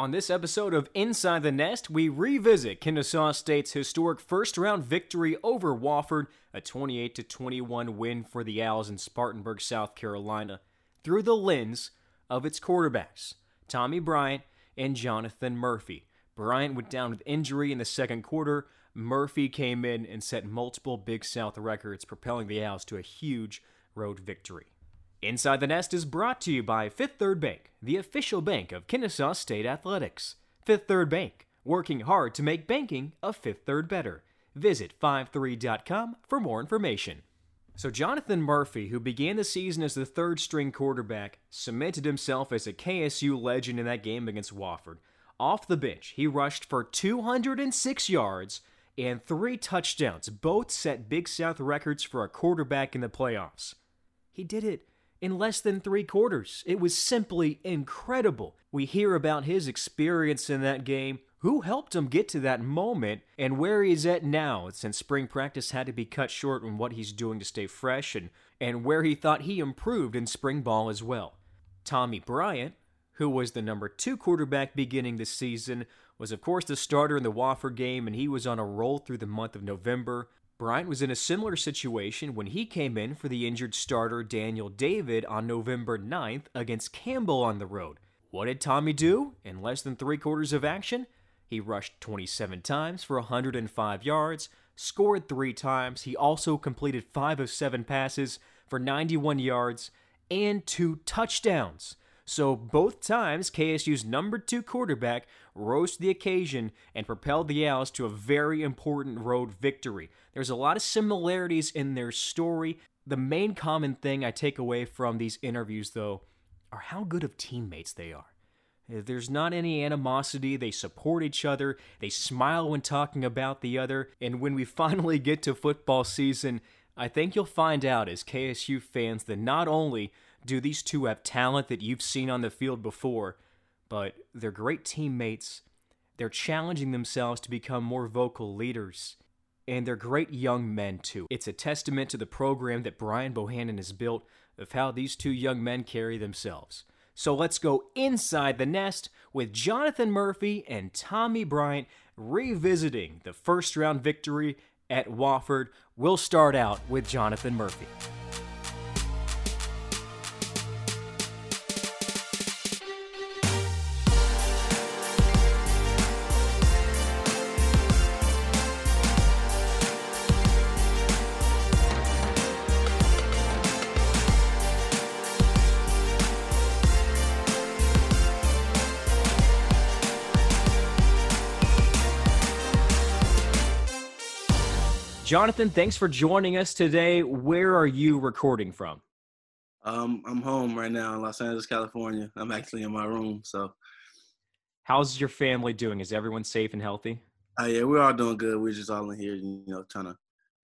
On this episode of Inside the Nest, we revisit Kennesaw State's historic first round victory over Wofford, a 28 21 win for the Owls in Spartanburg, South Carolina, through the lens of its quarterbacks, Tommy Bryant and Jonathan Murphy. Bryant went down with injury in the second quarter. Murphy came in and set multiple Big South records, propelling the Owls to a huge road victory. Inside the Nest is brought to you by Fifth Third Bank, the official bank of Kennesaw State Athletics. Fifth Third Bank, working hard to make banking a Fifth Third better. Visit 53.com for more information. So, Jonathan Murphy, who began the season as the third string quarterback, cemented himself as a KSU legend in that game against Wofford. Off the bench, he rushed for 206 yards and three touchdowns. Both set Big South records for a quarterback in the playoffs. He did it in less than three quarters. It was simply incredible. We hear about his experience in that game, who helped him get to that moment, and where he's at now since spring practice had to be cut short on what he's doing to stay fresh, and, and where he thought he improved in spring ball as well. Tommy Bryant, who was the number two quarterback beginning the season, was of course the starter in the Wofford game, and he was on a roll through the month of November. Bryant was in a similar situation when he came in for the injured starter Daniel David on November 9th against Campbell on the road. What did Tommy do in less than three quarters of action? He rushed 27 times for 105 yards, scored three times. He also completed five of seven passes for 91 yards and two touchdowns. So both times, KSU's number two quarterback rose to the occasion and propelled the Owls to a very important road victory. There's a lot of similarities in their story. The main common thing I take away from these interviews, though, are how good of teammates they are. There's not any animosity. They support each other. They smile when talking about the other. And when we finally get to football season, I think you'll find out as KSU fans that not only do these two have talent that you've seen on the field before, but they're great teammates. They're challenging themselves to become more vocal leaders. And they're great young men, too. It's a testament to the program that Brian Bohannon has built of how these two young men carry themselves. So let's go inside the nest with Jonathan Murphy and Tommy Bryant revisiting the first round victory at Wofford. We'll start out with Jonathan Murphy. Jonathan, thanks for joining us today. Where are you recording from? Um, I'm home right now in Los Angeles, California. I'm actually in my room. So, how's your family doing? Is everyone safe and healthy? Uh, yeah, we're all doing good. We're just all in here, you know, trying to,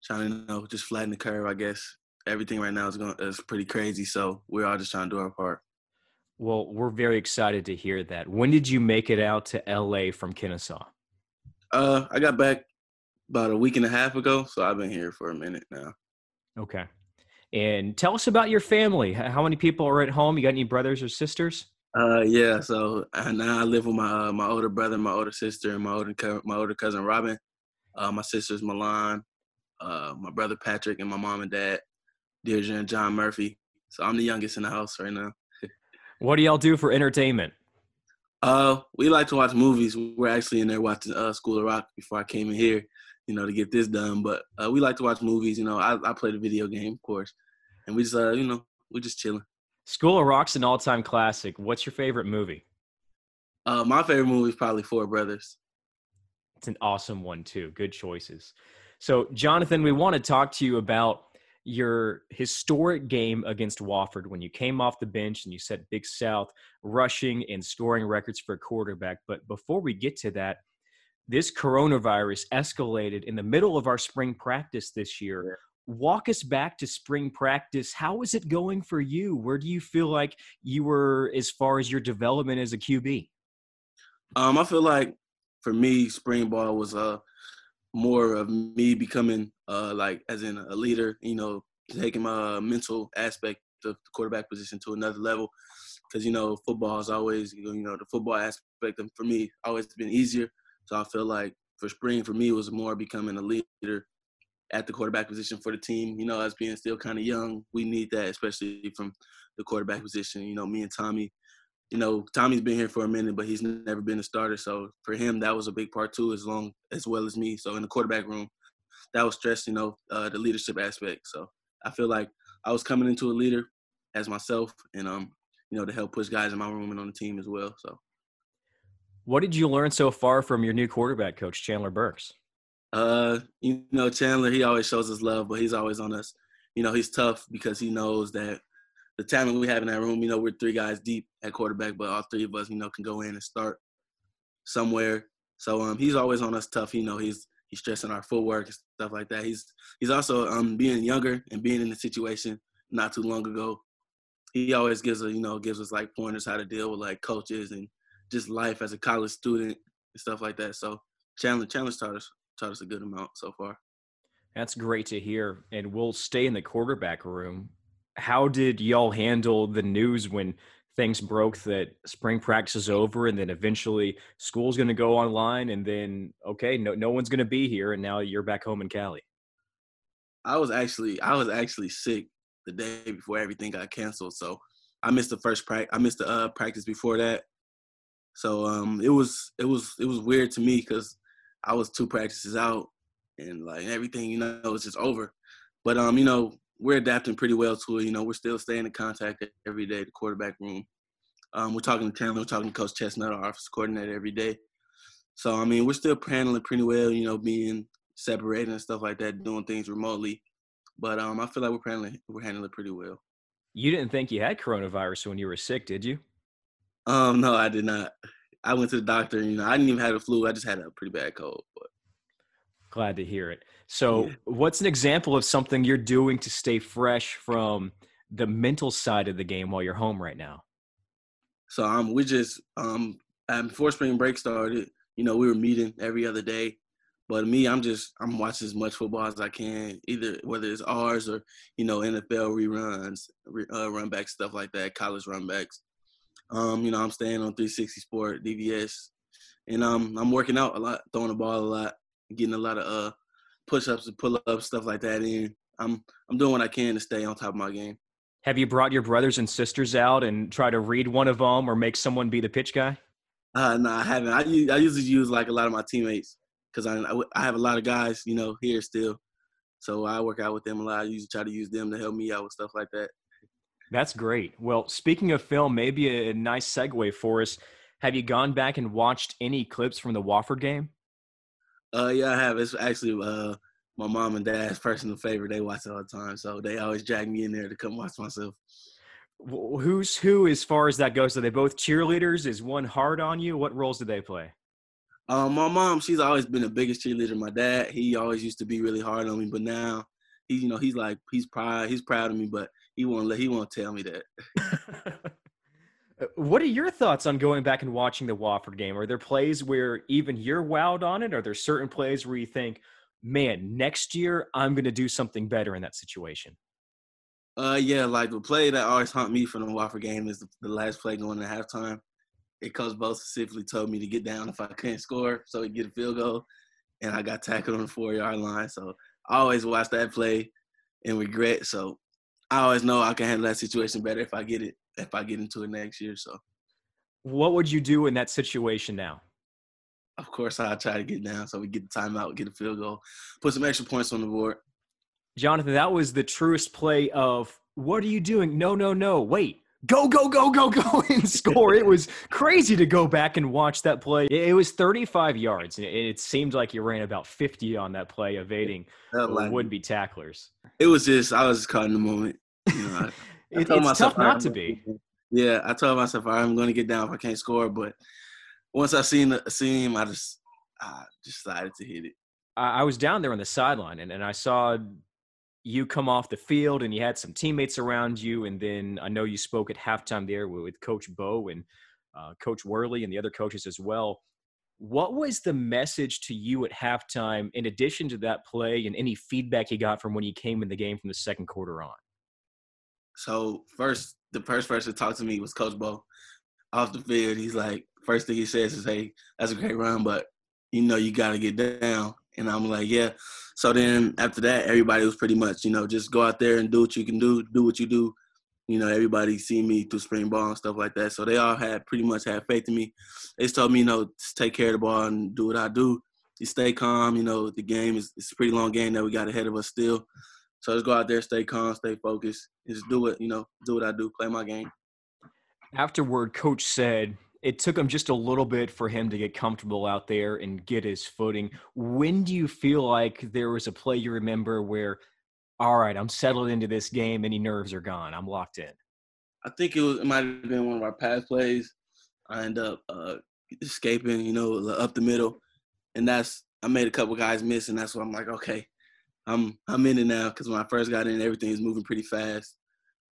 trying to, you know, just flatten the curve. I guess everything right now is going is pretty crazy. So we're all just trying to do our part. Well, we're very excited to hear that. When did you make it out to LA from Kennesaw? Uh, I got back about a week and a half ago. So I've been here for a minute now. Okay. And tell us about your family. How many people are at home? You got any brothers or sisters? Uh, yeah. So uh, now I live with my uh, my older brother, my older sister, and my older co- my older cousin Robin. Uh, my sister's Milan. Uh, my brother Patrick, and my mom and dad, Deirdre and John Murphy. So I'm the youngest in the house right now. what do y'all do for entertainment? Uh, we like to watch movies. We're actually in there watching uh, School of Rock before I came in here you know, to get this done. But uh, we like to watch movies. You know, I, I play the video game, of course, and we just, uh, you know, we're just chilling. School of Rock's an all-time classic. What's your favorite movie? Uh, my favorite movie is probably Four Brothers. It's an awesome one too. Good choices. So, Jonathan, we want to talk to you about your historic game against Wofford when you came off the bench and you set Big South rushing and scoring records for a quarterback. But before we get to that, this coronavirus escalated in the middle of our spring practice this year. Walk us back to spring practice. How is it going for you? Where do you feel like you were as far as your development as a QB? Um, I feel like for me, spring ball was uh more of me becoming uh like as in a leader, you know, taking my mental aspect of the quarterback position to another level. because you know football is always you know the football aspect for me always been easier. So I feel like for spring for me it was more becoming a leader at the quarterback position for the team. You know, as being still kind of young, we need that, especially from the quarterback position. You know, me and Tommy. You know, Tommy's been here for a minute, but he's never been a starter. So for him, that was a big part too, as long as well as me. So in the quarterback room, that was stressed. You know, uh, the leadership aspect. So I feel like I was coming into a leader as myself, and um, you know, to help push guys in my room and on the team as well. So. What did you learn so far from your new quarterback coach, Chandler Burks? Uh, you know, Chandler, he always shows us love, but he's always on us. You know, he's tough because he knows that the talent we have in that room, you know, we're three guys deep at quarterback, but all three of us, you know, can go in and start somewhere. So um, he's always on us tough. You know, he's he's stressing our footwork and stuff like that. He's he's also um being younger and being in the situation not too long ago. He always gives us, you know, gives us like pointers how to deal with like coaches and just life as a college student and stuff like that. So Chandler Chandler taught us taught us a good amount so far. That's great to hear. And we'll stay in the quarterback room. How did y'all handle the news when things broke that spring practice is over and then eventually school's going to go online and then okay no no one's going to be here and now you're back home in Cali. I was actually I was actually sick the day before everything got canceled so I missed the first practice I missed the uh, practice before that. So um it was it was it was weird to me cuz I was two practices out and like everything, you know, it's just over. But um, you know, we're adapting pretty well to it. You know, we're still staying in contact every day, the quarterback room. Um, we're talking to Chandler, we're talking to Coach Chesnut, our office coordinator, every day. So I mean, we're still handling pretty well. You know, being separated and stuff like that, doing things remotely. But um, I feel like we're handling we're handling it pretty well. You didn't think you had coronavirus when you were sick, did you? Um, no, I did not. I went to the doctor. You know, I didn't even have a flu. I just had a pretty bad cold. But glad to hear it. So, yeah. what's an example of something you're doing to stay fresh from the mental side of the game while you're home right now? So, um, we just um, before spring break started, you know, we were meeting every other day. But me, I'm just I'm watching as much football as I can, either whether it's ours or you know NFL reruns, uh, run back stuff like that, college run backs. Um, you know, I'm staying on 360 Sport, DVS, and um, I'm working out a lot, throwing the ball a lot, getting a lot of uh push-ups and pull-ups, stuff like that in. I'm I'm doing what I can to stay on top of my game. Have you brought your brothers and sisters out and try to read one of them or make someone be the pitch guy? Uh, no, I haven't. I, I usually use like a lot of my teammates because I I have a lot of guys, you know, here still. So I work out with them a lot. I usually try to use them to help me out with stuff like that. That's great. Well, speaking of film, maybe a nice segue for us. Have you gone back and watched any clips from the Wofford game? Uh, yeah, I have. It's actually uh my mom and dad's personal favorite. They watch it all the time, so they always drag me in there to come watch myself. Who's who as far as that goes? Are they both cheerleaders? Is one hard on you? What roles do they play? Um, my mom, she's always been the biggest cheerleader. My dad, he always used to be really hard on me, but now he, you know, he's like he's proud, he's proud of me, but he won't let he won't tell me that. what are your thoughts on going back and watching the Wofford game? Are there plays where even you're wowed on it? Are there certain plays where you think, man, next year I'm going to do something better in that situation? Uh, yeah, like the play that always haunt me from the Wofford game is the, the last play going to halftime. It Coach Bo specifically told me to get down if I couldn't score, so he'd get a field goal, and I got tackled on the four yard line. So I always watch that play and regret. So I always know I can handle that situation better if I get it if I get into it next year. So, what would you do in that situation now? Of course, I'll try to get down so we get the timeout, get a field goal, put some extra points on the board. Jonathan, that was the truest play of what are you doing? No, no, no. Wait, go, go, go, go, go and score. it was crazy to go back and watch that play. It was 35 yards. And It seemed like you ran about 50 on that play, evading like would be tacklers. It was just, I was just caught in the moment. You know, I, I it, it's tough not to be. Yeah, I told myself I'm going to get down if I can't score. But once I seen the seen him, I just I decided to hit it. I, I was down there on the sideline, and, and I saw you come off the field and you had some teammates around you and then i know you spoke at halftime there with coach bo and uh, coach worley and the other coaches as well what was the message to you at halftime in addition to that play and any feedback you got from when you came in the game from the second quarter on so first the first person to talk to me was Coach Bo off the field. He's like, first thing he says is, "Hey, that's a great run, but you know you got to get down." And I'm like, "Yeah." So then after that, everybody was pretty much, you know, just go out there and do what you can do, do what you do. You know, everybody see me through spring ball and stuff like that. So they all had pretty much had faith in me. They told me, you know, take care of the ball and do what I do. You stay calm. You know, the game is it's a pretty long game that we got ahead of us still. So just go out there, stay calm, stay focused, just do it. You know, do what I do, play my game. Afterward, coach said it took him just a little bit for him to get comfortable out there and get his footing. When do you feel like there was a play you remember where, all right, I'm settled into this game, any nerves are gone, I'm locked in? I think it was it might have been one of our past plays. I end up uh, escaping, you know, up the middle, and that's I made a couple guys miss, and that's what I'm like, okay, I'm I'm in it now because when I first got in, everything moving pretty fast,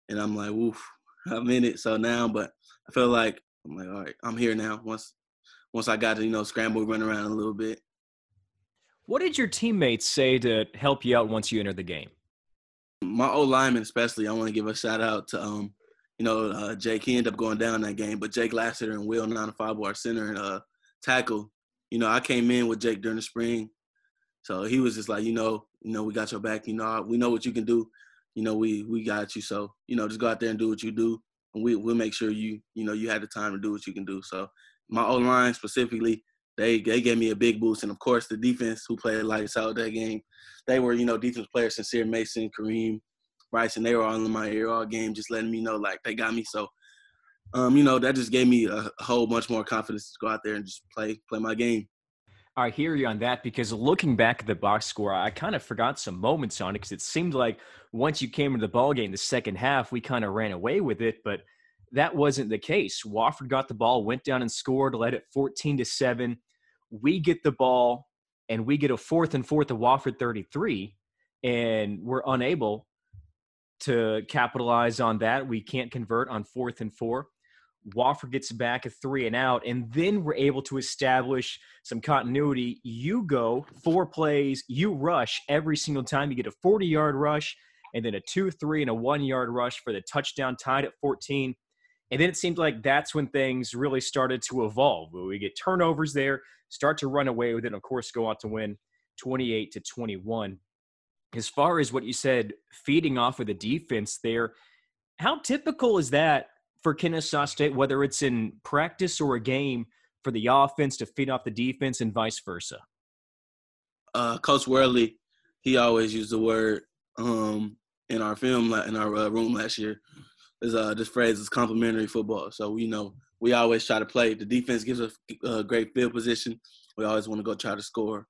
and I'm like, woof, I'm in it. So now, but I feel like I'm like, all right, I'm here now. Once once I got to you know scramble, run around a little bit. What did your teammates say to help you out once you entered the game? My old lineman, especially, I want to give a shout out to um, you know, uh, Jake. He ended up going down that game, but Jake Lassiter and Will Nine Five our center and uh, tackle. You know, I came in with Jake during the spring, so he was just like, you know, you know, we got your back. You know, we know what you can do. You know, we we got you. So you know, just go out there and do what you do, we we'll make sure you you know you had the time to do what you can do. So my O line specifically, they they gave me a big boost, and of course the defense who played lights out that game, they were you know defense players, Sincere Mason, Kareem, Bryce, and they were all in my ear all game, just letting me know like they got me. So. Um, you know, that just gave me a whole bunch more confidence to go out there and just play play my game. I hear you on that because looking back at the box score, I kind of forgot some moments on it because it seemed like once you came into the ball game, the second half, we kind of ran away with it, but that wasn't the case. Wofford got the ball, went down and scored, led it 14 to seven. We get the ball and we get a fourth and fourth of Wofford 33, and we're unable to capitalize on that. We can't convert on fourth and four. Wofford gets back a three and out, and then we're able to establish some continuity. You go four plays, you rush every single time. You get a 40 yard rush, and then a two, three, and a one yard rush for the touchdown tied at 14. And then it seemed like that's when things really started to evolve. We get turnovers there, start to run away with it, and of course, go out to win 28 to 21. As far as what you said, feeding off of the defense there, how typical is that for Kennesaw State, whether it's in practice or a game, for the offense to feed off the defense and vice versa? Uh, Coach Worley, he always used the word um, in our film in our uh, room last year. Is uh, this phrase is complementary football. So you know we always try to play. The defense gives us a great field position. We always want to go try to score.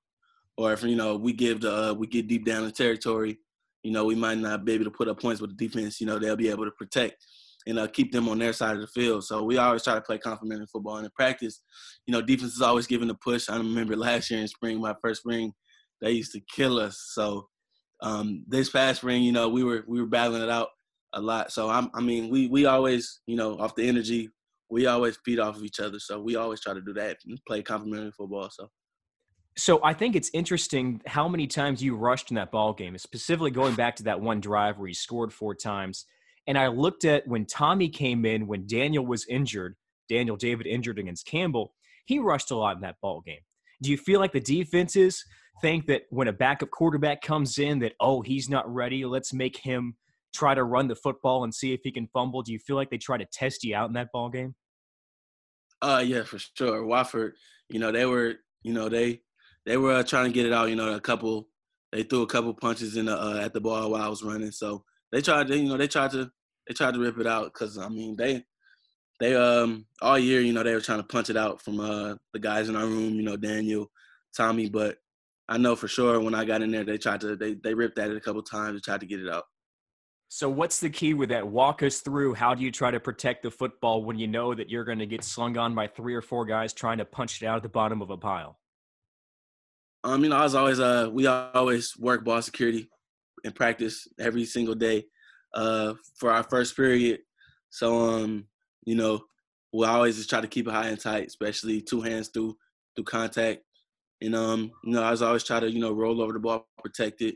Or if you know we give the uh, we get deep down in territory, you know we might not be able to put up points with the defense. You know they'll be able to protect and uh, keep them on their side of the field. So we always try to play complementary football. And in practice, you know, defense is always giving a push. I remember last year in spring, my first spring, they used to kill us. So um, this past spring, you know, we were we were battling it out a lot. So I'm, I mean, we we always, you know, off the energy, we always feed off of each other. So we always try to do that and play complementary football. So. So I think it's interesting how many times you rushed in that ball game, specifically going back to that one drive where you scored four times. And I looked at when Tommy came in, when Daniel was injured, Daniel David injured against Campbell, he rushed a lot in that ball game. Do you feel like the defenses think that when a backup quarterback comes in that, oh, he's not ready, let's make him try to run the football and see if he can fumble? Do you feel like they try to test you out in that ball game? Uh yeah, for sure. Wofford, you know, they were, you know, they they were uh, trying to get it out, you know, a couple they threw a couple punches in the, uh, at the ball while I was running. So they tried to, you know, they tried to they tried to rip it out because I mean they they um all year you know they were trying to punch it out from uh the guys in our room you know Daniel, Tommy, but I know for sure when I got in there they tried to they they ripped at it a couple times and tried to get it out. So what's the key with that? Walk us through how do you try to protect the football when you know that you're going to get slung on by three or four guys trying to punch it out at the bottom of a pile? Um, you know, I was always uh we always work ball security in practice every single day uh, for our first period. So, um, you know, we always just try to keep it high and tight, especially two hands through through contact. And um, you know, I was always try to you know roll over the ball, protect it.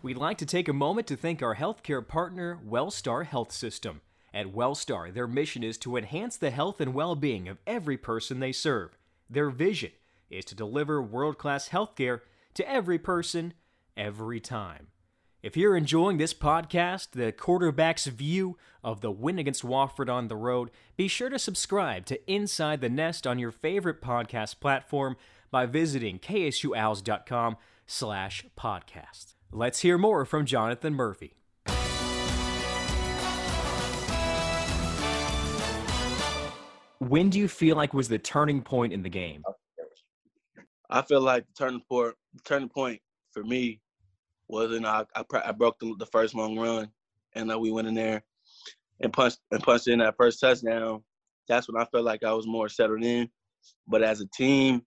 We'd like to take a moment to thank our healthcare partner, Wellstar Health System. At Wellstar, their mission is to enhance the health and well being of every person they serve. Their vision is to deliver world class healthcare to every person, every time. If you're enjoying this podcast, the quarterback's view of the win against Wofford on the road, be sure to subscribe to Inside the Nest on your favorite podcast platform by visiting ksuowls.com slash podcast. Let's hear more from Jonathan Murphy. When do you feel like was the turning point in the game? I feel like the turning point, turning point for me was in I, I, I broke the, the, first long run, and uh, we went in there and punched and punched in that first touchdown. That's when I felt like I was more settled in. But as a team,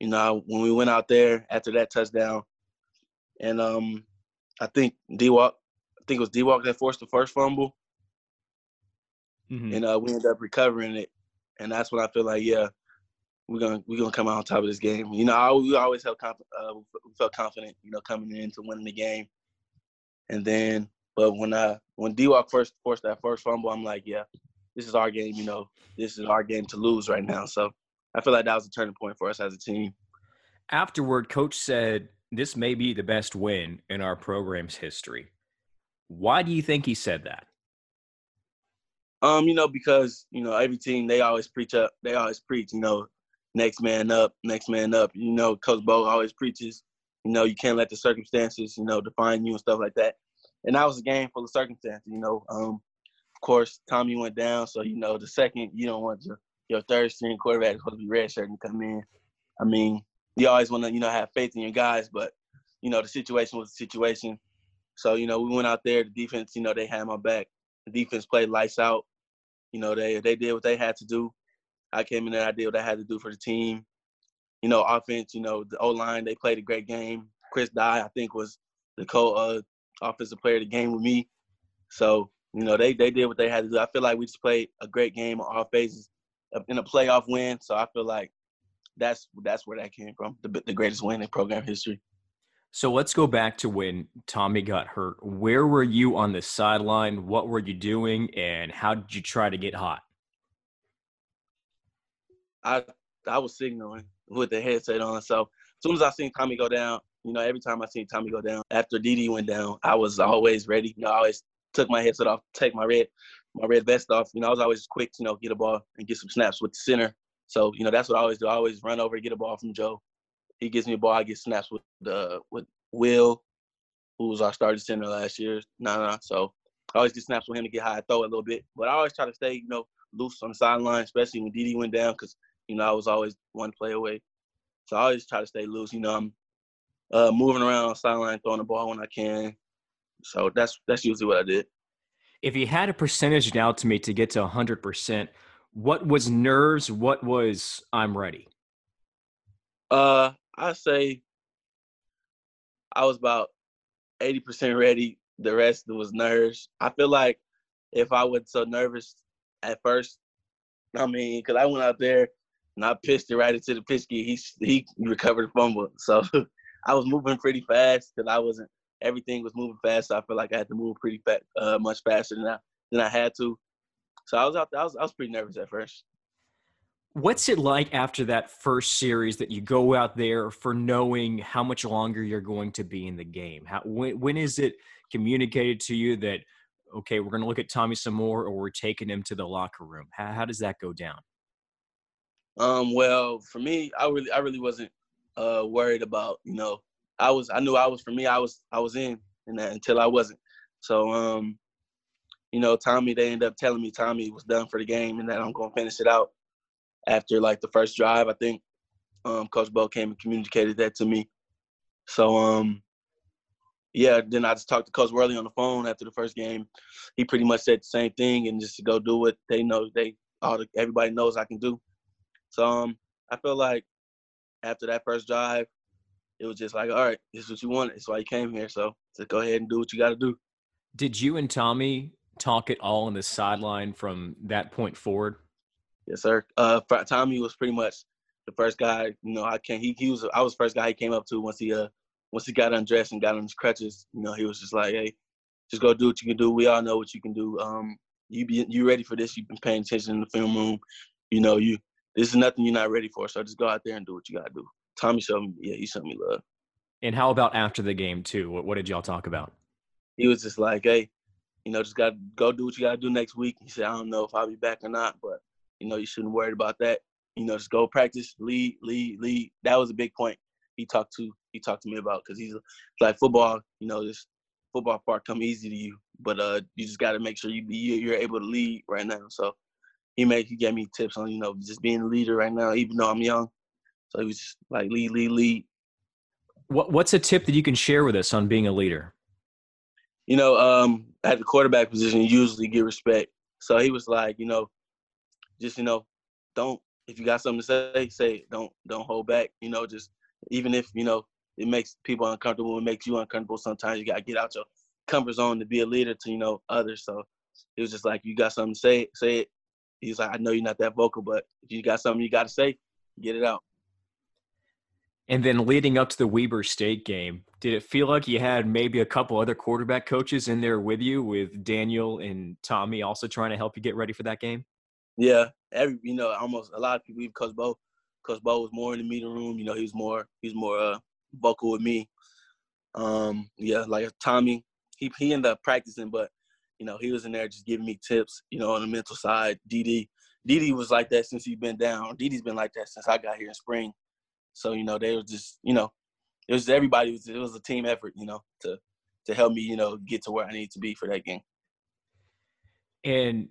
you know, when we went out there after that touchdown, and um, I think D Walk, I think it was D Walk that forced the first fumble, mm-hmm. and uh, we ended up recovering it, and that's when I feel like yeah, we're gonna we're gonna come out on top of this game. You know, I, we always felt confident, uh, we felt confident, you know, coming into winning the game, and then but when uh when D Walk first forced that first fumble, I'm like, yeah, this is our game. You know, this is our game to lose right now. So I feel like that was a turning point for us as a team. Afterward, coach said this may be the best win in our program's history. Why do you think he said that? Um, you know, because you know every team they always preach up. They always preach, you know, next man up, next man up. You know, Coach Bo always preaches, you know, you can't let the circumstances, you know, define you and stuff like that. And that was a game full of circumstances, you know. Um, of course, Tommy went down, so you know the second you don't want your your third string quarterback supposed to be red shirt and come in. I mean, you always want to you know have faith in your guys, but you know the situation was the situation. So you know we went out there. The defense, you know, they had my back. The defense played lights out. You know they they did what they had to do. I came in there, I did what I had to do for the team. You know, offense, you know, the O line, they played a great game. Chris Dye, I think, was the co uh, offensive player of the game with me. So, you know, they they did what they had to do. I feel like we just played a great game on all phases in a playoff win. So I feel like that's that's where that came from, the, the greatest win in program history. So let's go back to when Tommy got hurt. Where were you on the sideline? What were you doing, and how did you try to get hot? I I was signaling with the headset on. So as soon as I seen Tommy go down, you know, every time I seen Tommy go down, after DD went down, I was always ready. You know, I always took my headset off, take my red my red vest off. You know, I was always quick, you know, get a ball and get some snaps with the center. So, you know, that's what I always do. I always run over, and get a ball from Joe. He gives me a ball, I get snaps with the with Will, who was our starting center last year. Nah, nah. So I always get snaps with him to get high, throw a little bit. But I always try to stay, you know, loose on the sideline, especially when DD went down, because you know, I was always one play away. So I always try to stay loose. You know, I'm uh, moving around on sideline, throwing the ball when I can. So that's that's usually what I did. If you had a percentage now to me to get to 100%, what was nerves? What was I'm ready? Uh, I say I was about 80% ready. The rest was nerves. I feel like if I was so nervous at first, I mean, because I went out there and I pitched it right into the pitch key. He he recovered the fumble. So I was moving pretty fast because I wasn't. Everything was moving fast. So I feel like I had to move pretty fast, uh, much faster than I than I had to. So I was out. There, I was I was pretty nervous at first. What's it like after that first series that you go out there for knowing how much longer you're going to be in the game? How when when is it communicated to you that okay, we're going to look at Tommy some more, or we're taking him to the locker room? How, how does that go down? Um, well, for me, I really, I really wasn't uh, worried about, you know, I was, I knew I was, for me, I was, I was in, and that until I wasn't. So, um, you know, Tommy, they ended up telling me Tommy was done for the game and that I'm gonna finish it out after like the first drive. I think um, Coach Bo came and communicated that to me. So, um, yeah, then I just talked to Coach Worley on the phone after the first game. He pretty much said the same thing and just to go do what they know they all the, everybody knows I can do. So um, I feel like after that first drive, it was just like, all right, this is what you wanted. It's why you came here. So just go ahead and do what you got to do. Did you and Tommy talk it all on the sideline from that point forward? Yes, sir. Uh, Tommy was pretty much the first guy. You know, I can. He he was. I was the first guy he came up to once he uh once he got undressed and got on his crutches, you know, he was just like, "Hey, just go do what you can do. We all know what you can do. Um, you be you ready for this? You've been paying attention in the film room. You know, you this is nothing you're not ready for. So just go out there and do what you gotta do." Tommy showed me, yeah, he showed me love. And how about after the game too? What, what did y'all talk about? He was just like, "Hey, you know, just got to go do what you got to do next week." He said, "I don't know if I'll be back or not, but you know, you shouldn't worry about that. You know, just go practice, lead, lead, lead." That was a big point he talked to he talked to me about because he's like football. You know, this football part come easy to you, but uh, you just got to make sure you you're able to lead right now. So he made he gave me tips on you know just being a leader right now, even though I'm young. So he was just like lead, lead, lead. What What's a tip that you can share with us on being a leader? You know, um, at the quarterback position, you usually get respect. So he was like, you know, just you know, don't if you got something to say, say it. Don't don't hold back. You know, just even if you know it makes people uncomfortable, it makes you uncomfortable. Sometimes you gotta get out your comfort zone to be a leader to you know others. So it was just like you got something to say, say it. He's like, I know you're not that vocal, but if you got something you got to say, get it out. And then leading up to the Weber State game, did it feel like you had maybe a couple other quarterback coaches in there with you, with Daniel and Tommy also trying to help you get ready for that game? Yeah, every you know, almost a lot of people, even Coach Bo, Coach Bo was more in the meeting room. You know, he was more he's more uh, vocal with me. Um, yeah, like Tommy, he he ended up practicing, but you know, he was in there just giving me tips. You know, on the mental side. DD, DD was like that since he's been down. DD's been like that since I got here in spring. So you know, they were just you know, it was everybody. It was, it was a team effort. You know, to to help me you know get to where I need to be for that game. And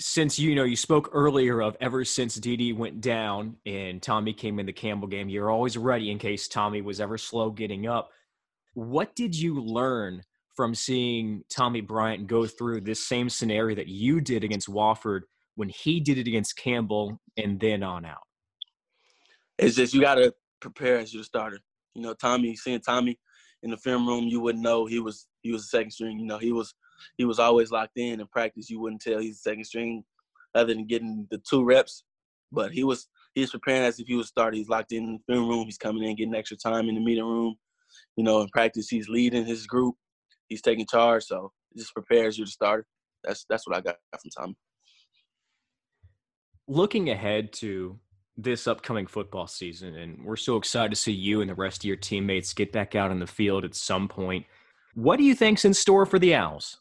since you know you spoke earlier of ever since DD went down and Tommy came in the Campbell game, you're always ready in case Tommy was ever slow getting up. What did you learn from seeing Tommy Bryant go through this same scenario that you did against Wofford when he did it against Campbell and then on out? It's just you got to prepare as your starter. You know, Tommy, seeing Tommy in the film room, you wouldn't know he was he was a second string. You know, he was he was always locked in in practice. You wouldn't tell he's second string other than getting the two reps. But he was he was preparing as if he was starting. He's locked in the film room. He's coming in, getting extra time in the meeting room. You know, in practice, he's leading his group. He's taking charge. So it just prepares you to start. That's that's what I got from Tommy. Looking ahead to this upcoming football season, and we're so excited to see you and the rest of your teammates get back out in the field at some point. What do you think's in store for the Owls?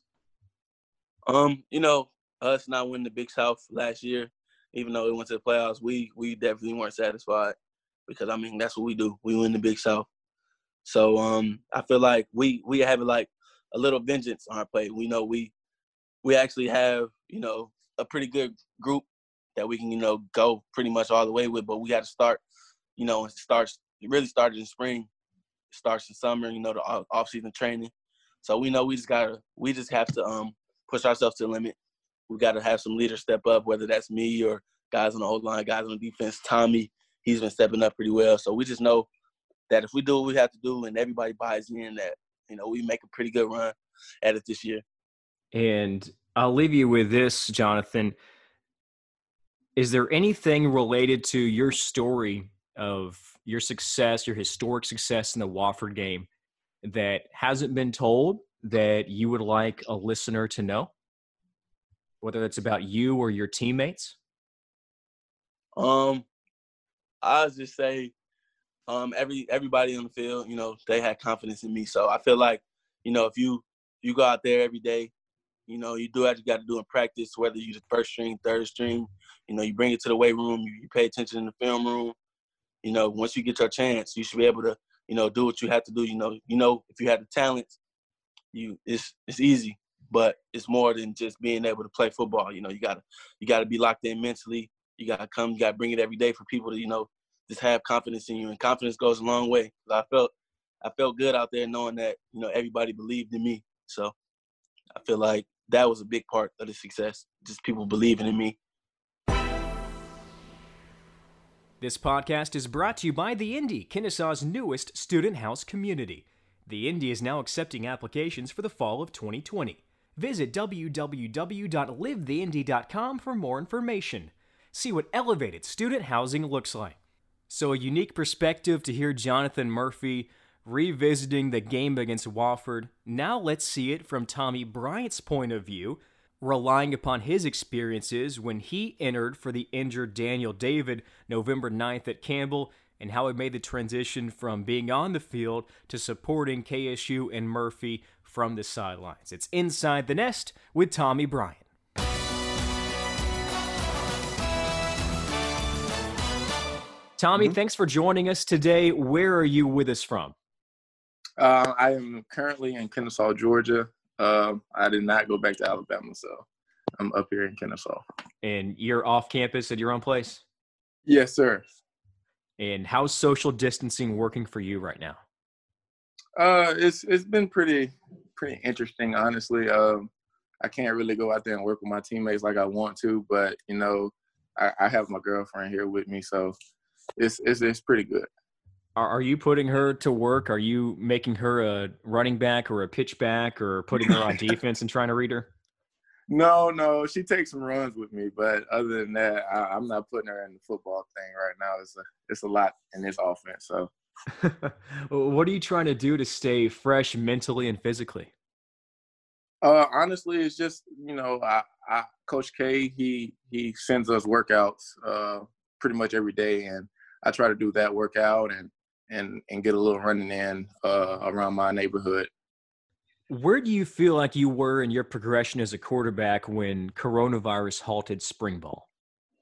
Um, you know, us not winning the Big South last year, even though we went to the playoffs, we we definitely weren't satisfied because I mean that's what we do. We win the Big South. So um, I feel like we we have like a little vengeance on our plate. We know we we actually have you know a pretty good group that we can you know go pretty much all the way with, but we got to start. You know, it starts it really started in spring. It starts in summer. You know, the off season training. So we know we just gotta we just have to um push ourselves to the limit. We got to have some leaders step up, whether that's me or guys on the O line, guys on the defense. Tommy, he's been stepping up pretty well. So we just know that if we do what we have to do and everybody buys in, that you know we make a pretty good run at it this year. And I'll leave you with this, Jonathan. Is there anything related to your story of your success, your historic success in the Wofford game, that hasn't been told that you would like a listener to know? Whether it's about you or your teammates? Um, I just say, um, every everybody on the field, you know, they had confidence in me. So I feel like, you know, if you you go out there every day, you know, you do what you got to do in practice, whether you're the first string, third string, you know, you bring it to the weight room, you, you pay attention in the film room. You know, once you get your chance, you should be able to, you know, do what you have to do. You know, you know, if you have the talent, you it's it's easy, but it's more than just being able to play football. You know, you gotta you gotta be locked in mentally. You gotta come. You gotta bring it every day for people to you know just have confidence in you, and confidence goes a long way. I felt I felt good out there knowing that you know everybody believed in me. So I feel like that was a big part of the success. Just people believing in me. This podcast is brought to you by The Indy, Kennesaw's newest student house community. The Indy is now accepting applications for the fall of 2020. Visit www.livetheindy.com for more information. See what elevated student housing looks like. So, a unique perspective to hear Jonathan Murphy revisiting the game against Wofford. Now let's see it from Tommy Bryant's point of view, relying upon his experiences when he entered for the injured Daniel David November 9th at Campbell and how it made the transition from being on the field to supporting KSU and Murphy from the sidelines. It's Inside the Nest with Tommy Bryant. Tommy, mm-hmm. thanks for joining us today. Where are you with us from? Uh, I am currently in Kennesaw, Georgia. Uh, I did not go back to Alabama, so I'm up here in Kennesaw. And you're off campus at your own place? Yes, sir. And how's social distancing working for you right now? Uh, it's it's been pretty pretty interesting, honestly. Um, I can't really go out there and work with my teammates like I want to, but you know, I, I have my girlfriend here with me, so it's it's it's pretty good. Are, are you putting her to work? Are you making her a running back or a pitch back or putting her on defense and trying to read her? No, no, she takes some runs with me, but other than that, I, am not putting her in the football thing right now. It's a it's a lot in this offense. So, what are you trying to do to stay fresh mentally and physically? Uh, honestly, it's just you know, I, I, Coach K he he sends us workouts uh, pretty much every day, and I try to do that workout and and and get a little running in uh, around my neighborhood. Where do you feel like you were in your progression as a quarterback when coronavirus halted spring ball?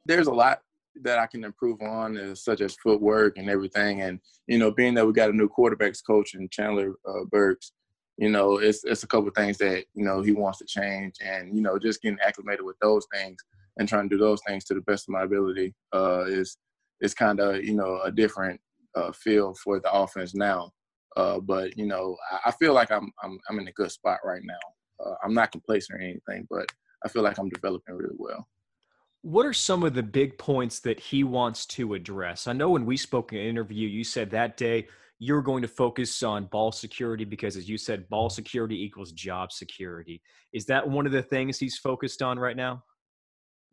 There's a lot that I can improve on, such as footwork and everything. And you know, being that we got a new quarterbacks coach in Chandler uh, Burks, you know, it's it's a couple things that you know he wants to change, and you know, just getting acclimated with those things and trying to do those things to the best of my ability uh, is is kind of you know a different uh, feel for the offense now. Uh, but you know, I, I, feel like I'm I'm I'm in a good spot right now. Uh, I'm not complacent or anything, but I feel like I'm developing really well. What are some of the big points that he wants to address? I know when we spoke in an interview, you said that day you're going to focus on ball security because, as you said, ball security equals job security. Is that one of the things he's focused on right now?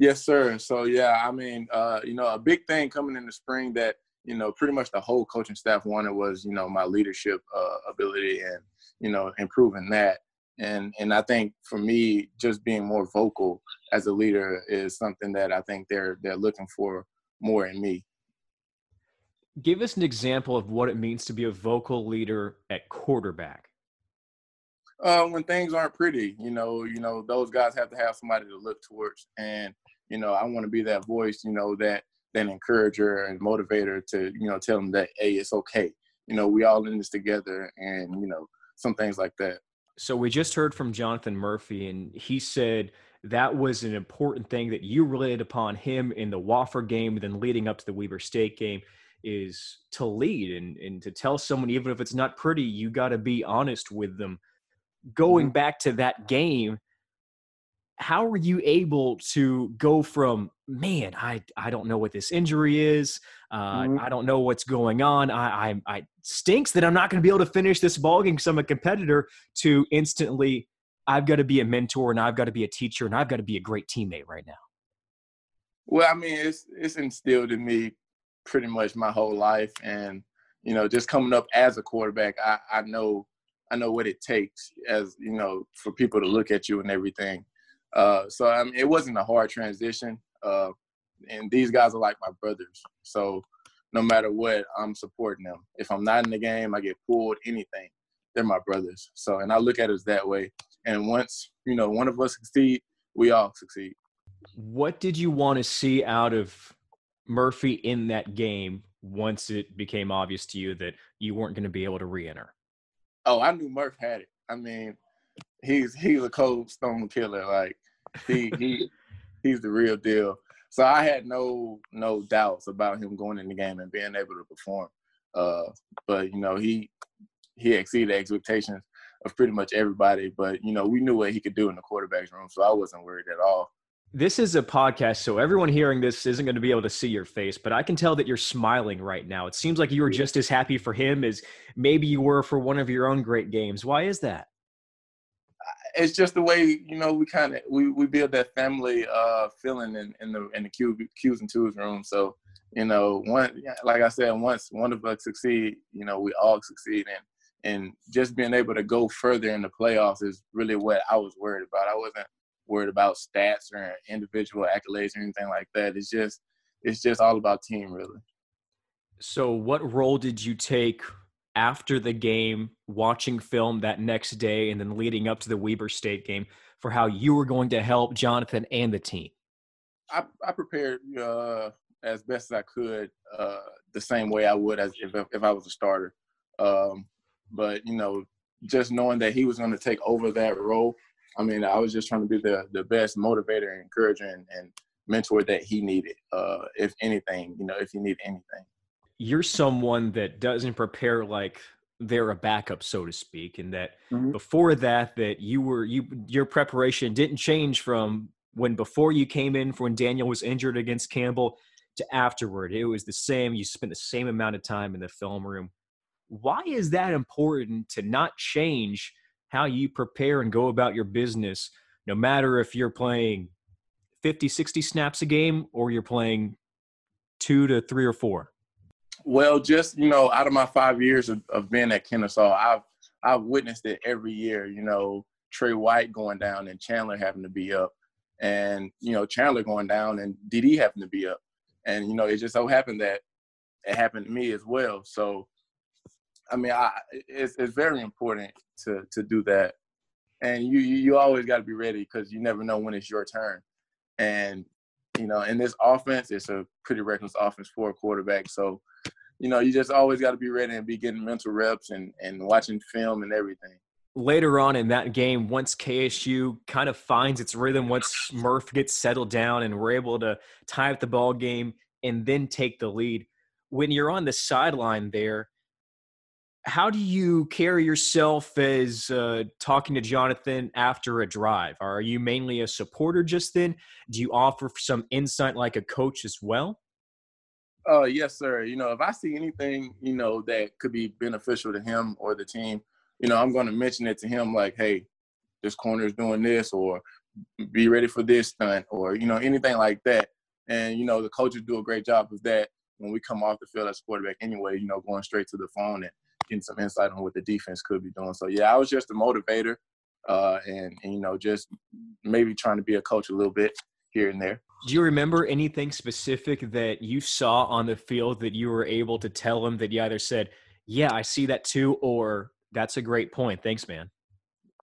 Yes, sir. So yeah, I mean, uh, you know, a big thing coming in the spring that you know pretty much the whole coaching staff wanted was you know my leadership uh, ability and you know improving that. And and I think for me, just being more vocal as a leader is something that I think they're they're looking for more in me. Give us an example of what it means to be a vocal leader at quarterback. Uh, when things aren't pretty, you know, you know, those guys have to have somebody to look towards, and you know, I want to be that voice, you know, that that encourager and motivator to, you know, tell them that, hey, it's okay. You know, we all in this together and, you know, some things like that. So we just heard from Jonathan Murphy, and he said that was an important thing that you relayed upon him in the Wofford game, and then leading up to the Weber State game is to lead and, and to tell someone, even if it's not pretty, you got to be honest with them. Going mm-hmm. back to that game, how are you able to go from man i i don't know what this injury is uh, mm-hmm. i don't know what's going on i i, I stinks that i'm not going to be able to finish this ball game because i'm a competitor to instantly i've got to be a mentor and i've got to be a teacher and i've got to be a great teammate right now well i mean it's it's instilled in me pretty much my whole life and you know just coming up as a quarterback i i know i know what it takes as you know for people to look at you and everything uh, so I mean, it wasn't a hard transition. Uh, and these guys are like my brothers. So no matter what, I'm supporting them. If I'm not in the game, I get pulled, anything. They're my brothers. So, and I look at it that way. And once, you know, one of us succeed, we all succeed. What did you want to see out of Murphy in that game once it became obvious to you that you weren't going to be able to re-enter? Oh, I knew Murph had it. I mean, he's he's a cold stone killer. Like he he he's the real deal. So I had no no doubts about him going in the game and being able to perform. Uh, but you know he he exceeded expectations of pretty much everybody. But you know we knew what he could do in the quarterback's room, so I wasn't worried at all. This is a podcast, so everyone hearing this isn't going to be able to see your face, but I can tell that you're smiling right now. It seems like you were just as happy for him as maybe you were for one of your own great games. Why is that? It's just the way you know we kind of we, we build that family uh feeling in, in the in the Q, Q's and twos room. So you know, one like I said, once one of us succeed, you know, we all succeed, and and just being able to go further in the playoffs is really what I was worried about. I wasn't worried about stats or individual accolades or anything like that. It's just it's just all about team really. So what role did you take after the game, watching film that next day and then leading up to the Weber State game for how you were going to help Jonathan and the team? I, I prepared uh, as best as I could uh, the same way I would as if, if I was a starter. Um, but you know, just knowing that he was going to take over that role, I mean, I was just trying to be the the best motivator, and encourager, and, and mentor that he needed. Uh, if anything, you know, if he needed anything. You're someone that doesn't prepare like they're a backup, so to speak, and that mm-hmm. before that, that you were you your preparation didn't change from when before you came in for when Daniel was injured against Campbell to afterward. It was the same. You spent the same amount of time in the film room why is that important to not change how you prepare and go about your business no matter if you're playing 50 60 snaps a game or you're playing two to three or four well just you know out of my five years of, of being at kennesaw i've i've witnessed it every year you know trey white going down and chandler having to be up and you know chandler going down and dd having to be up. And you know it just so happened that it happened to me as well. So I mean, I, it's it's very important to to do that, and you you always got to be ready because you never know when it's your turn, and you know, in this offense, it's a pretty reckless offense for a quarterback. So, you know, you just always got to be ready and be getting mental reps and and watching film and everything. Later on in that game, once KSU kind of finds its rhythm, once Murph gets settled down and we're able to tie up the ball game and then take the lead, when you're on the sideline there how do you carry yourself as uh, talking to Jonathan after a drive? Are you mainly a supporter just then? Do you offer some insight like a coach as well? Uh, yes, sir. You know, if I see anything, you know, that could be beneficial to him or the team, you know, I'm going to mention it to him like, hey, this corner is doing this, or be ready for this stunt, or, you know, anything like that. And, you know, the coaches do a great job of that when we come off the field as quarterback anyway, you know, going straight to the phone and getting some insight on what the defense could be doing. So yeah, I was just a motivator, uh, and, and you know just maybe trying to be a coach a little bit here and there. Do you remember anything specific that you saw on the field that you were able to tell him that you either said, "Yeah, I see that too," or "That's a great point. Thanks, man."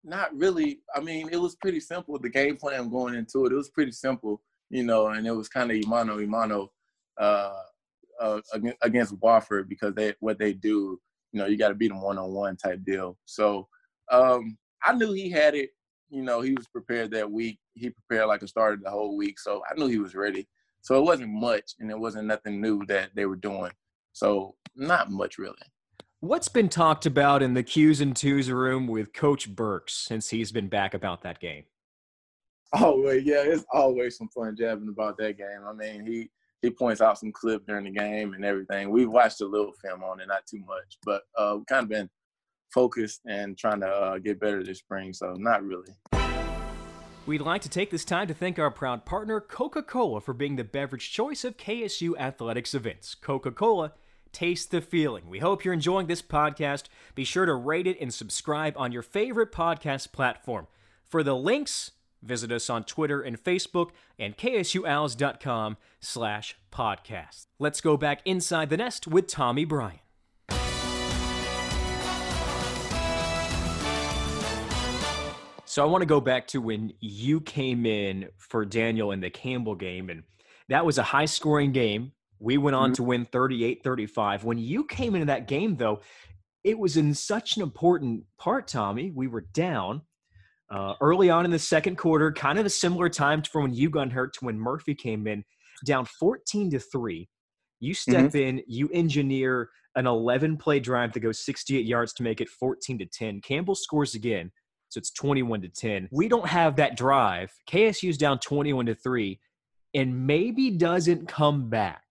Not really. I mean, it was pretty simple. The game plan going into it, it was pretty simple, you know, and it was kind of imano imano uh, uh, against Wofford because they what they do you know, you got to beat him one on one type deal. So um, I knew he had it. You know, he was prepared that week. He prepared like a starter the whole week, so I knew he was ready. So it wasn't much, and it wasn't nothing new that they were doing. So not much really. What's been talked about in the Q's and twos room with Coach Burks since he's been back about that game? Oh well, yeah, it's always some fun jabbing about that game. I mean, he he points out some clip during the game and everything. We've watched a little film on it, not too much, but uh, we've kind of been focused and trying to uh, get better this spring, so not really. We'd like to take this time to thank our proud partner, Coca Cola, for being the beverage choice of KSU athletics events. Coca Cola, taste the feeling. We hope you're enjoying this podcast. Be sure to rate it and subscribe on your favorite podcast platform. For the links, Visit us on Twitter and Facebook and ksuowls.com slash podcast. Let's go back inside the nest with Tommy Bryan. So I want to go back to when you came in for Daniel in the Campbell game, and that was a high scoring game. We went on mm-hmm. to win 38 35. When you came into that game, though, it was in such an important part, Tommy. We were down uh, early on in the second quarter, kind of a similar time from when you got hurt to when Murphy came in, down 14 to 3. You step mm-hmm. in, you engineer an 11 play drive that goes 68 yards to make it 14 to 10. Campbell scores again, so it's 21 to 10. We don't have that drive. KSU's down 21 to 3 and maybe doesn't come back.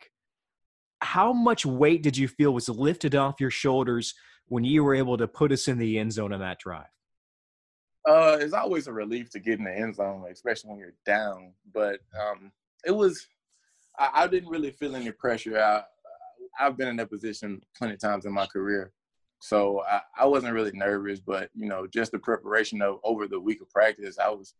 How much weight did you feel was lifted off your shoulders when you were able to put us in the end zone on that drive? Uh, it's always a relief to get in the end zone, especially when you're down. But um, it was, I, I, didn't really feel any pressure. I, I've been in that position plenty of times in my career. So I, I wasn't really nervous, but you know, just the preparation of over the week of practice, I was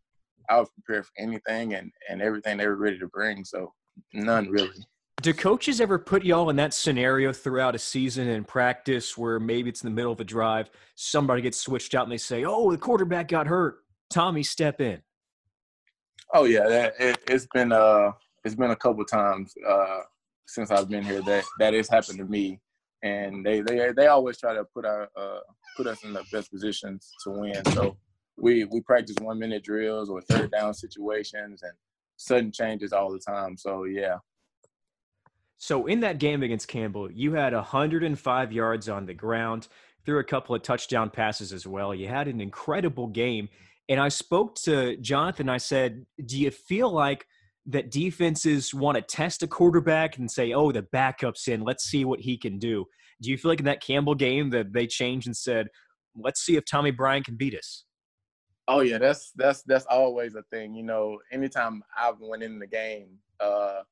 I was prepared for anything and and everything they were ready to bring. So none really. Do coaches ever put y'all in that scenario throughout a season in practice where maybe it's in the middle of a drive, somebody gets switched out and they say, "Oh, the quarterback got hurt. Tommy, step in." Oh yeah, that, it, has been uh it's been a couple times uh since I've been here that that has happened to me, and they they they always try to put our uh put us in the best positions to win. So we we practice one minute drills or third down situations and sudden changes all the time. So yeah. So in that game against Campbell, you had 105 yards on the ground, threw a couple of touchdown passes as well. You had an incredible game. And I spoke to Jonathan. I said, "Do you feel like that defenses want to test a quarterback and say, "Oh, the backup's in. Let's see what he can do." Do you feel like in that Campbell game that they changed and said, "Let's see if Tommy Bryan can beat us"? Oh yeah, that's that's that's always a thing. You know, anytime I've went in the game, uh,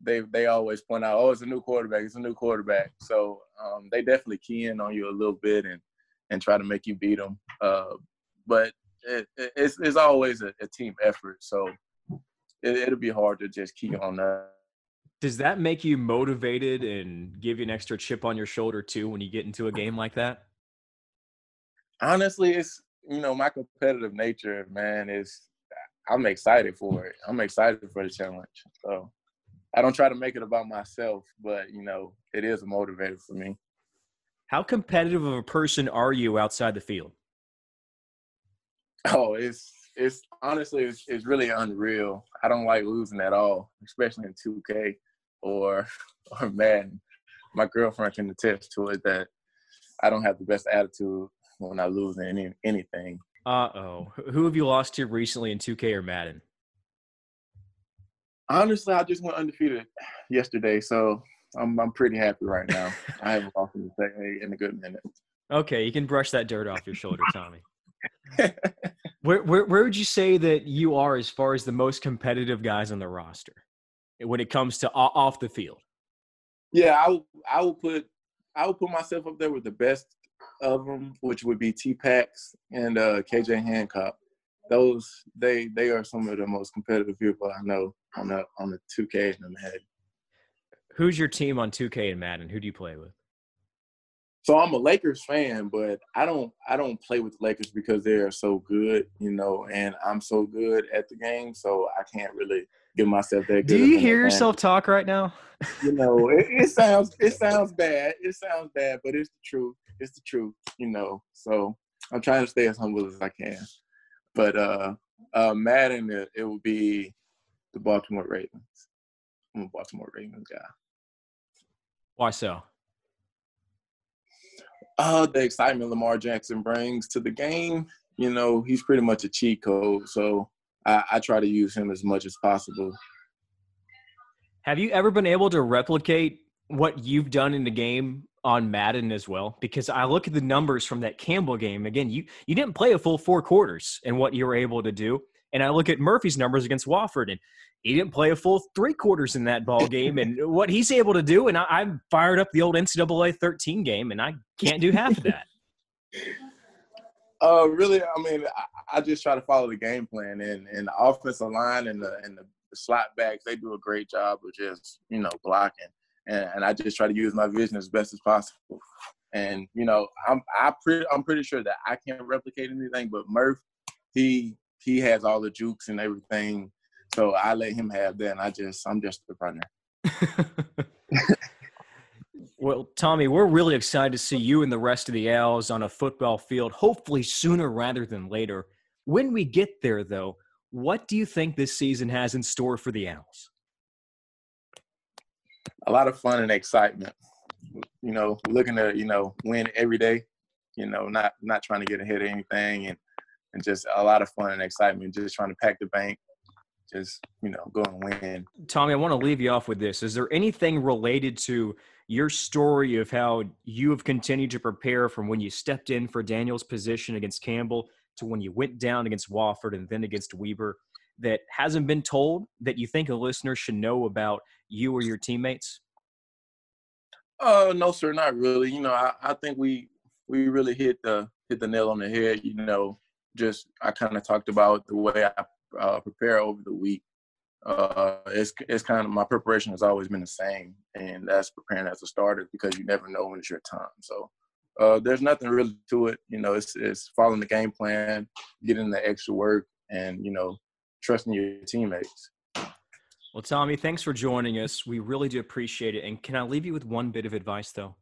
they they always point out, "Oh, it's a new quarterback. It's a new quarterback." So um, they definitely key in on you a little bit and and try to make you beat them. Uh, but it, it, it's it's always a, a team effort. So it, will be hard to just key on that. Does that make you motivated and give you an extra chip on your shoulder too when you get into a game like that? Honestly, it's you know my competitive nature, man. Is I'm excited for it. I'm excited for the challenge. So I don't try to make it about myself, but you know it is a motivator for me. How competitive of a person are you outside the field? Oh, it's it's honestly it's, it's really unreal. I don't like losing at all, especially in 2K or or Madden. My girlfriend can attest to it that I don't have the best attitude when I lose in any anything. Uh oh. Who have you lost to recently in 2K or Madden? Honestly, I just went undefeated yesterday, so I'm I'm pretty happy right now. I haven't lost in, in a good minute. Okay, you can brush that dirt off your shoulder, Tommy. where, where where would you say that you are as far as the most competitive guys on the roster when it comes to off the field? Yeah, I I will put I will put myself up there with the best of them, which would be T Pax and uh, KJ Hancock. Those they they are some of the most competitive people I know on the on the 2K and the Madden. Who's your team on 2K and Madden? Who do you play with? So I'm a Lakers fan, but I don't I don't play with the Lakers because they are so good, you know, and I'm so good at the game, so I can't really give myself that. Do you hear yourself talk right now? You know, it, it, sounds it sounds bad. It sounds bad, but it's the truth. It's the truth, you know. So I'm trying to stay as humble as I can. But uh, uh Madden, it, it will be the Baltimore Ravens. I'm a Baltimore Ravens guy. Why so? uh, the excitement Lamar Jackson brings to the game. You know, he's pretty much a cheat code. So I, I try to use him as much as possible. Have you ever been able to replicate what you've done in the game on Madden as well? Because I look at the numbers from that Campbell game. Again, you you didn't play a full four quarters and what you were able to do. And I look at Murphy's numbers against Wofford, and he didn't play a full three quarters in that ball game, and what he's able to do. And I, I fired up the old NCAA 13 game, and I can't do half of that. Uh, really, I mean, I, I, just try to follow the game plan, and and the offensive line and the and the slot backs they do a great job of just you know blocking, and, and I just try to use my vision as best as possible. And you know, I'm I pretty I'm pretty sure that I can't replicate anything, but Murph, he he has all the jukes and everything so I let him have that, and I just I'm just the runner. well, Tommy, we're really excited to see you and the rest of the Owls on a football field, hopefully sooner rather than later. When we get there, though, what do you think this season has in store for the Owls? A lot of fun and excitement. You know, looking to you know win every day. You know, not not trying to get ahead of anything, and and just a lot of fun and excitement. Just trying to pack the bank, just you know go and win. Tommy, I want to leave you off with this. Is there anything related to your story of how you have continued to prepare from when you stepped in for Daniel's position against Campbell to when you went down against Wofford and then against Weber that hasn't been told that you think a listener should know about you or your teammates? Uh, no, sir, not really. You know, I, I think we we really hit the hit the nail on the head. You know, just I kind of talked about the way I uh, prepare over the week. Uh, it's it's kind of my preparation has always been the same, and that's preparing as a starter because you never know when it's your time. So uh, there's nothing really to it. You know, it's it's following the game plan, getting the extra work, and you know, trusting your teammates. Well, Tommy, thanks for joining us. We really do appreciate it. And can I leave you with one bit of advice, though?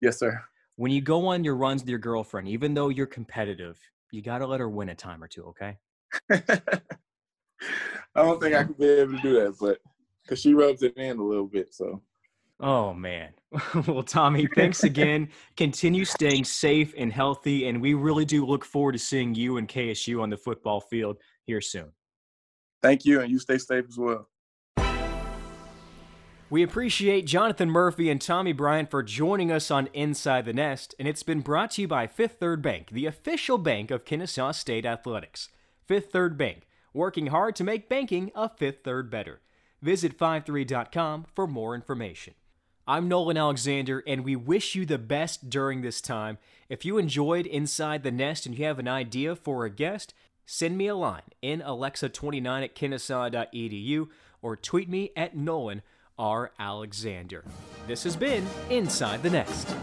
Yes, sir. When you go on your runs with your girlfriend, even though you're competitive, you got to let her win a time or two, okay? I don't think I could be able to do that, but because she rubs it in a little bit, so. Oh man. well, Tommy, thanks again. Continue staying safe and healthy, and we really do look forward to seeing you and KSU on the football field here soon. Thank you, and you stay safe as well. We appreciate Jonathan Murphy and Tommy Bryant for joining us on Inside the Nest, and it's been brought to you by Fifth Third Bank, the official bank of Kennesaw State Athletics. Fifth Third Bank, working hard to make banking a fifth third better. Visit 53.com for more information. I'm Nolan Alexander, and we wish you the best during this time. If you enjoyed Inside the Nest and you have an idea for a guest, send me a line in alexa29 at kennesaw.edu or tweet me at Nolan R. Alexander. This has been Inside the Nest.